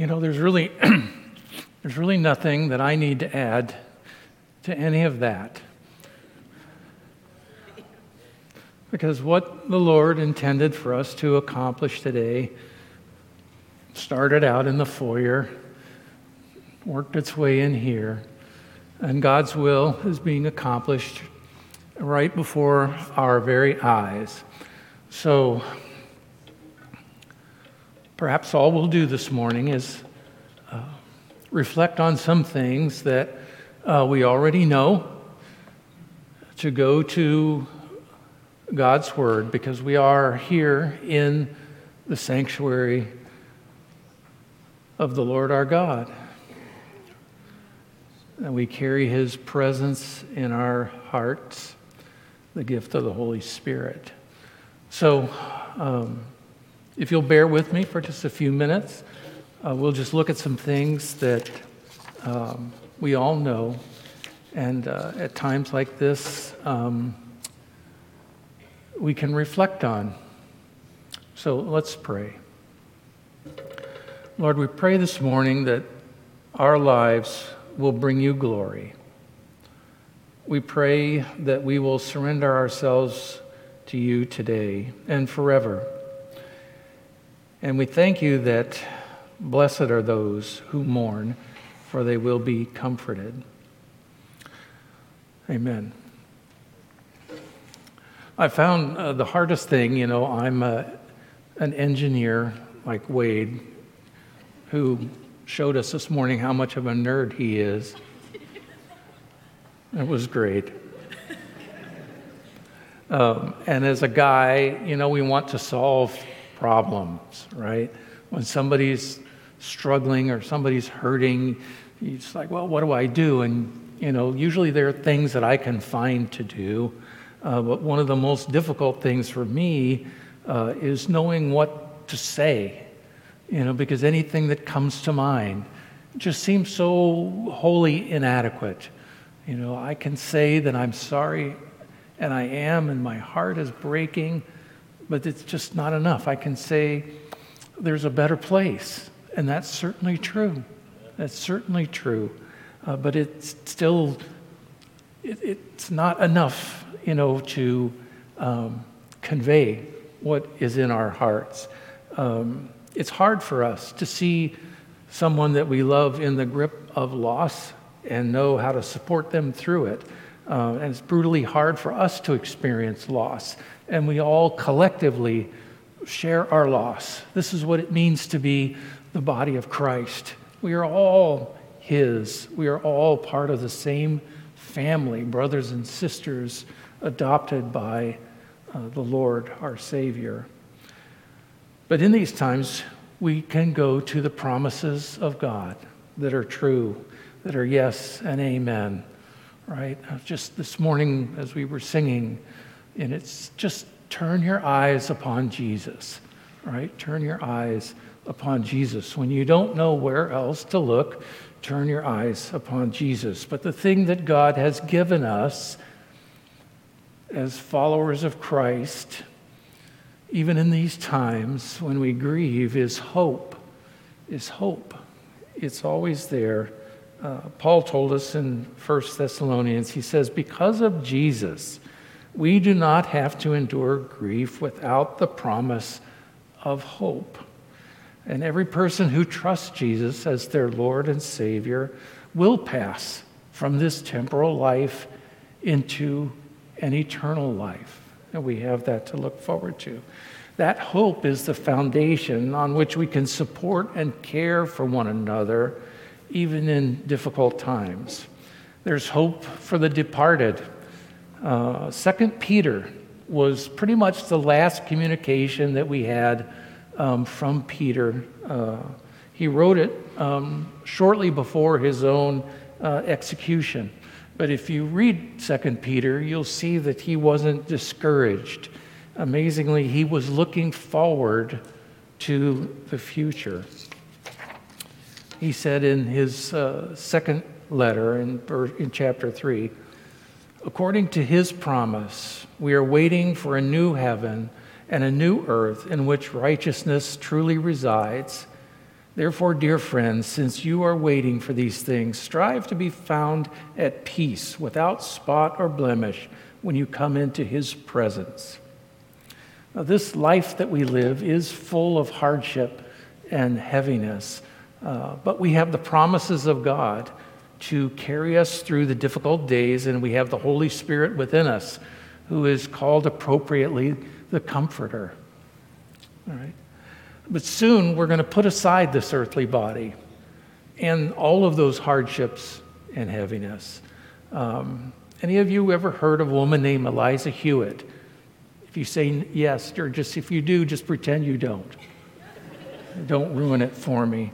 you know, there's really, there's really nothing that I need to add to any of that. Because what the Lord intended for us to accomplish today started out in the foyer, worked its way in here, and God's will is being accomplished right before our very eyes. So, perhaps all we'll do this morning is uh, reflect on some things that uh, we already know, to go to God's Word because we are here in the sanctuary of the Lord our God. And we carry His presence in our hearts, the gift of the Holy Spirit. So, um, if you'll bear with me for just a few minutes, uh, we'll just look at some things that um, we all know. And uh, at times like this, um, we can reflect on. So let's pray. Lord, we pray this morning that our lives will bring you glory. We pray that we will surrender ourselves to you today and forever. And we thank you that blessed are those who mourn, for they will be comforted. Amen. I found uh, the hardest thing, you know, I'm a, an engineer like Wade, who showed us this morning how much of a nerd he is. It was great. Um, and as a guy, you know, we want to solve problems, right? When somebody's struggling or somebody's hurting, it's like, well, what do I do? And, you know, usually there are things that I can find to do. Uh, but one of the most difficult things for me uh, is knowing what to say, you know, because anything that comes to mind just seems so wholly inadequate. You know, I can say that I'm sorry, and I am, and my heart is breaking, but it's just not enough. I can say there's a better place, and that's certainly true. That's certainly true. Uh, but it's still, it, it's not enough you know, to um, convey what is in our hearts. Um, it's hard for us to see someone that we love in the grip of loss and know how to support them through it. Uh, and it's brutally hard for us to experience loss. And we all collectively share our loss. This is what it means to be the body of Christ. We are all His, we are all part of the same family, brothers and sisters adopted by uh, the Lord, our Savior. But in these times, we can go to the promises of God that are true, that are yes and amen, right? Just this morning, as we were singing, and it's just turn your eyes upon Jesus, right? Turn your eyes upon Jesus. When you don't know where else to look, turn your eyes upon Jesus. But the thing that God has given us as followers of Christ, even in these times when we grieve, is hope. Is hope. It's always there. Uh, Paul told us in 1 Thessalonians, he says, Because of Jesus, we do not have to endure grief without the promise of hope. And every person who trusts Jesus as their Lord and Savior will pass from this temporal life into an eternal life. And we have that to look forward to. That hope is the foundation on which we can support and care for one another, even in difficult times. There's hope for the departed. Uh, Second Peter was pretty much the last communication that we had um, from Peter. Uh, he wrote it um, shortly before his own uh, execution. But if you read Second Peter, you'll see that he wasn't discouraged. Amazingly, he was looking forward to the future. He said in his uh, second letter in, in chapter 3 according to his promise, we are waiting for a new heaven and a new earth in which righteousness truly resides. Therefore, dear friends, since you are waiting for these things, strive to be found at peace, without spot or blemish, when you come into his presence. Now, this life that we live is full of hardship and heaviness, uh, but we have the promises of God to carry us through the difficult days, and we have the Holy Spirit within us who is called appropriately the Comforter. All right? But soon we're going to put aside this earthly body and all of those hardships and heaviness. Um, any of you ever heard of a woman named Eliza Hewitt? If you say yes, or just if you do, just pretend you don't. don't ruin it for me.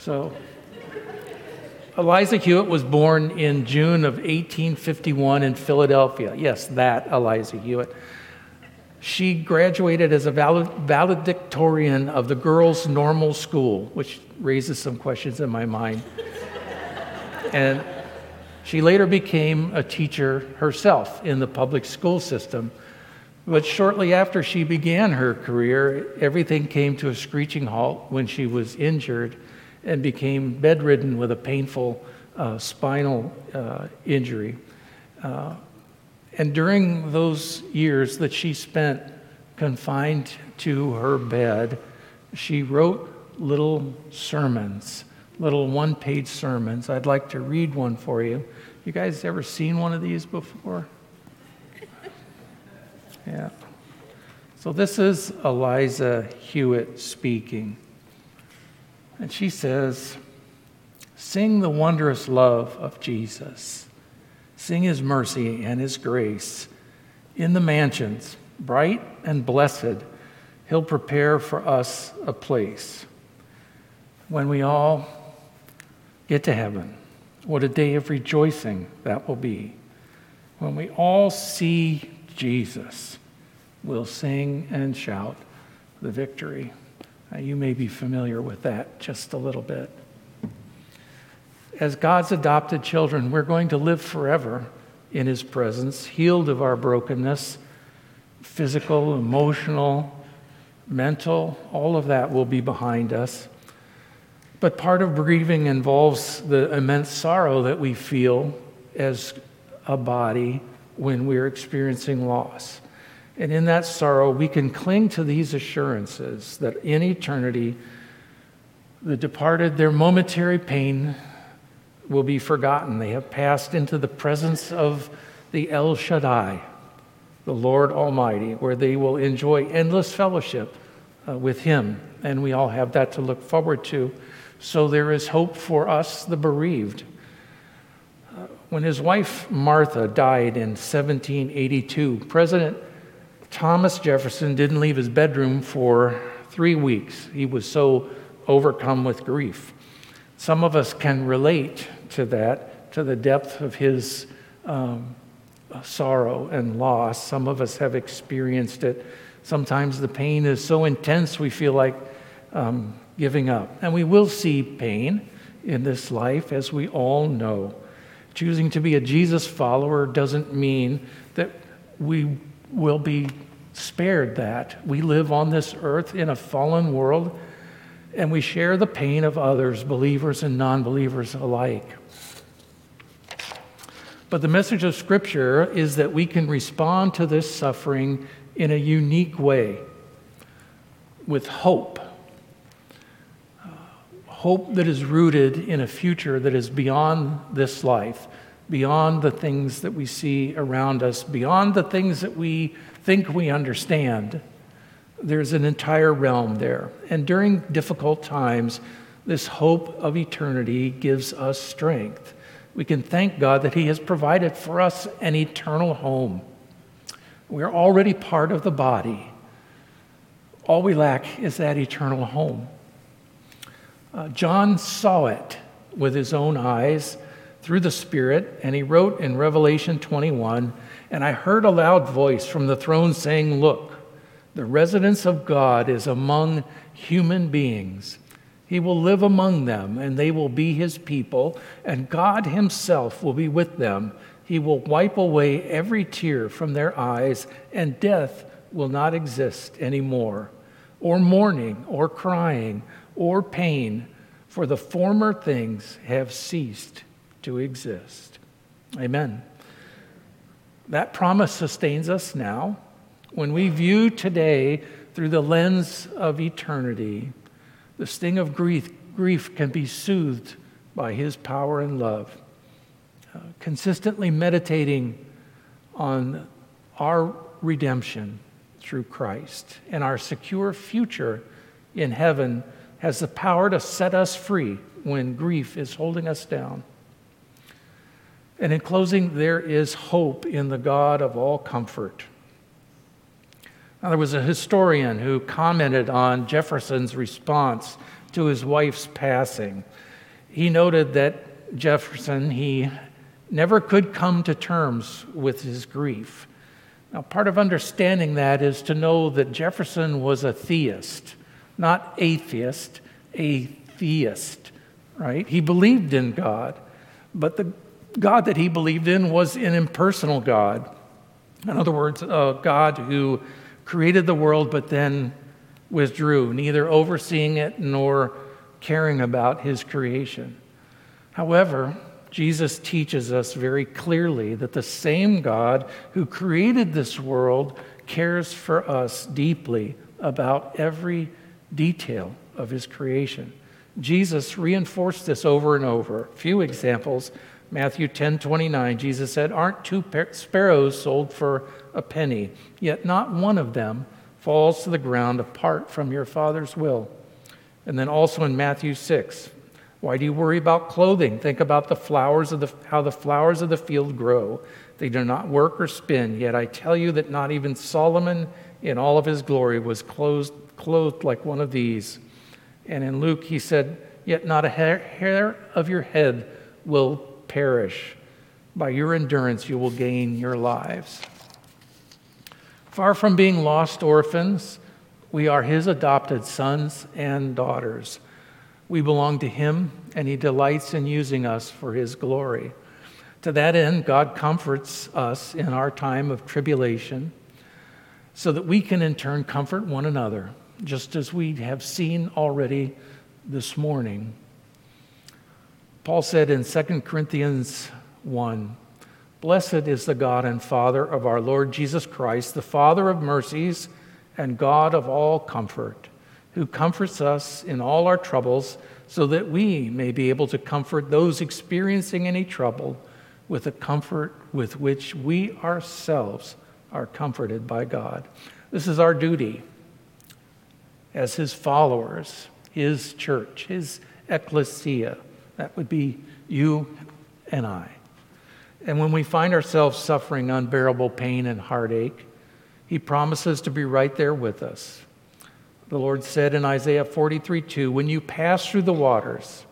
So, Eliza Hewitt was born in June of 1851 in Philadelphia. Yes, that Eliza Hewitt. She graduated as a valedictorian of the girls' normal school, which raises some questions in my mind. and she later became a teacher herself in the public school system. But shortly after she began her career, everything came to a screeching halt when she was injured and became bedridden with a painful uh, spinal uh, injury. Uh, and during those years that she spent confined to her bed, she wrote little sermons, little one page sermons. I'd like to read one for you. You guys ever seen one of these before? Yeah. So this is Eliza Hewitt speaking. And she says, Sing the wondrous love of Jesus. Sing his mercy and his grace. In the mansions, bright and blessed, he'll prepare for us a place. When we all get to heaven, what a day of rejoicing that will be. When we all see Jesus, we'll sing and shout the victory. Now, you may be familiar with that just a little bit as God's adopted children, we're going to live forever in His presence, healed of our brokenness, physical, emotional, mental, all of that will be behind us. But part of grieving involves the immense sorrow that we feel as a body when we're experiencing loss. And in that sorrow, we can cling to these assurances that in eternity, the departed, their momentary pain will be forgotten. They have passed into the presence of the El Shaddai, the Lord Almighty, where they will enjoy endless fellowship uh, with Him. And we all have that to look forward to. So there is hope for us, the bereaved. Uh, when his wife Martha died in 1782, President Thomas Jefferson didn't leave his bedroom for three weeks. He was so overcome with grief. Some of us can relate to that, to the depth of his um, sorrow and loss. Some of us have experienced it. Sometimes the pain is so intense we feel like um, giving up. And we will see pain in this life, as we all know. Choosing to be a Jesus follower doesn't mean that we will be spared that. We live on this earth in a fallen world and we share the pain of others, believers and non believers alike. But the message of Scripture is that we can respond to this suffering in a unique way with hope. Hope that is rooted in a future that is beyond this life, beyond the things that we see around us, beyond the things that we think we understand. There's an entire realm there. And during difficult times, this hope of eternity gives us strength. We can thank God that He has provided for us an eternal home. We're already part of the body. All we lack is that eternal home. Uh, John saw it with his own eyes through the Spirit, and he wrote in Revelation 21 And I heard a loud voice from the throne saying, Look, the residence of God is among human beings. He will live among them, and they will be his people, and God himself will be with them. He will wipe away every tear from their eyes, and death will not exist anymore. or mourning, or crying, or pain, for the former things have ceased to exist. Amen. That promise sustains us now. When we view today through the lens of eternity, the sting of grief, grief can be soothed by His power and love. Uh, consistently meditating on our redemption through Christ and our secure future in heaven has the power to set us free when grief is holding us down. And in closing, there is hope in the God of all comfort. Now, there was a historian who commented on Jefferson's response to his wife's passing. He noted that Jefferson, he never could come to terms with his grief. Now, part of understanding that is to know that Jefferson was a theist, not atheist, a theist, right? He believed in God, but the God that he believed in was an impersonal God. In other words, a God who created the world but then withdrew, neither overseeing it nor caring about his creation. However, Jesus teaches us very clearly that the same God who created this world cares for us deeply about every detail of his creation. Jesus reinforced this over and over. A few examples Matthew 10 29, Jesus said, Aren't two sparrows sold for a penny? Yet not one of them falls to the ground apart from your Father's will. And then also in Matthew 6, why do you worry about clothing? Think about the flowers of the, how the flowers of the field grow. They do not work or spin, yet I tell you that not even Solomon in all of his glory was clothed, clothed like one of these. And in Luke, he said, Yet not a hair, hair of your head will perish. By your endurance, you will gain your lives. Far from being lost orphans, we are his adopted sons and daughters. We belong to him, and he delights in using us for his glory. To that end, God comforts us in our time of tribulation so that we can in turn comfort one another, just as we have seen already this morning. Paul said in 2 Corinthians 1 Blessed is the God and Father of our Lord Jesus Christ, the Father of mercies and God of all comfort, who comforts us in all our troubles, so that we may be able to comfort those experiencing any trouble with the comfort with which we ourselves are comforted by God. This is our duty as His followers, His church, His ecclesia that would be you and I. And when we find ourselves suffering unbearable pain and heartache, He promises to be right there with us. The Lord said in Isaiah 43 2, When you pass through the waters,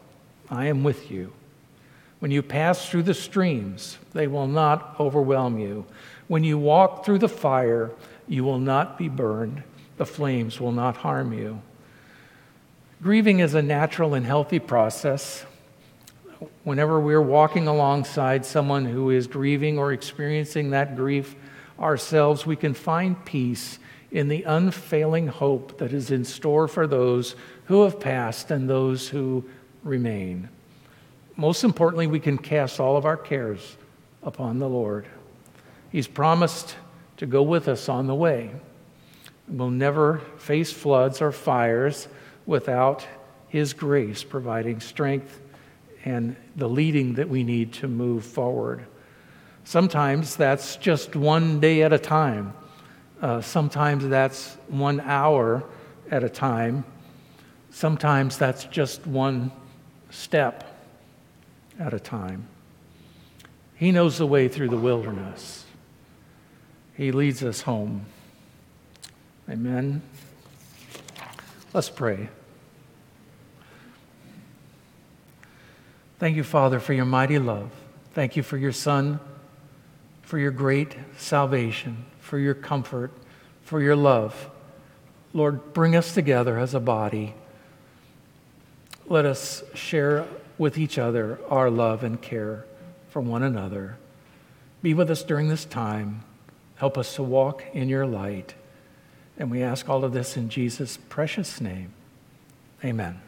I am with you. When you pass through the streams, they will not overwhelm you. When you walk through the fire, you will not be burned. The flames will not harm you. Grieving is a natural and healthy process whenever we're walking alongside someone who is grieving or experiencing that grief ourselves, we can find peace in the unfailing hope that is in store for those who have passed and those who remain. Most importantly, we can cast all of our cares upon the Lord. He's promised to go with us on the way. We'll never face floods or fires without His grace providing strength and the leading that we need to move forward. Sometimes that's just one day at a time. Uh, sometimes that's one hour at a time. Sometimes that's just one step at a time. He knows the way through the wilderness. He leads us home. Amen. Let's pray. Thank you, Father, for your mighty love. Thank you for your Son, for your great salvation, for your comfort, for your love. Lord, bring us together as a body. Let us share with each other our love and care for one another. Be with us during this time. Help us to walk in your light. And we ask all of this in Jesus' precious name. Amen.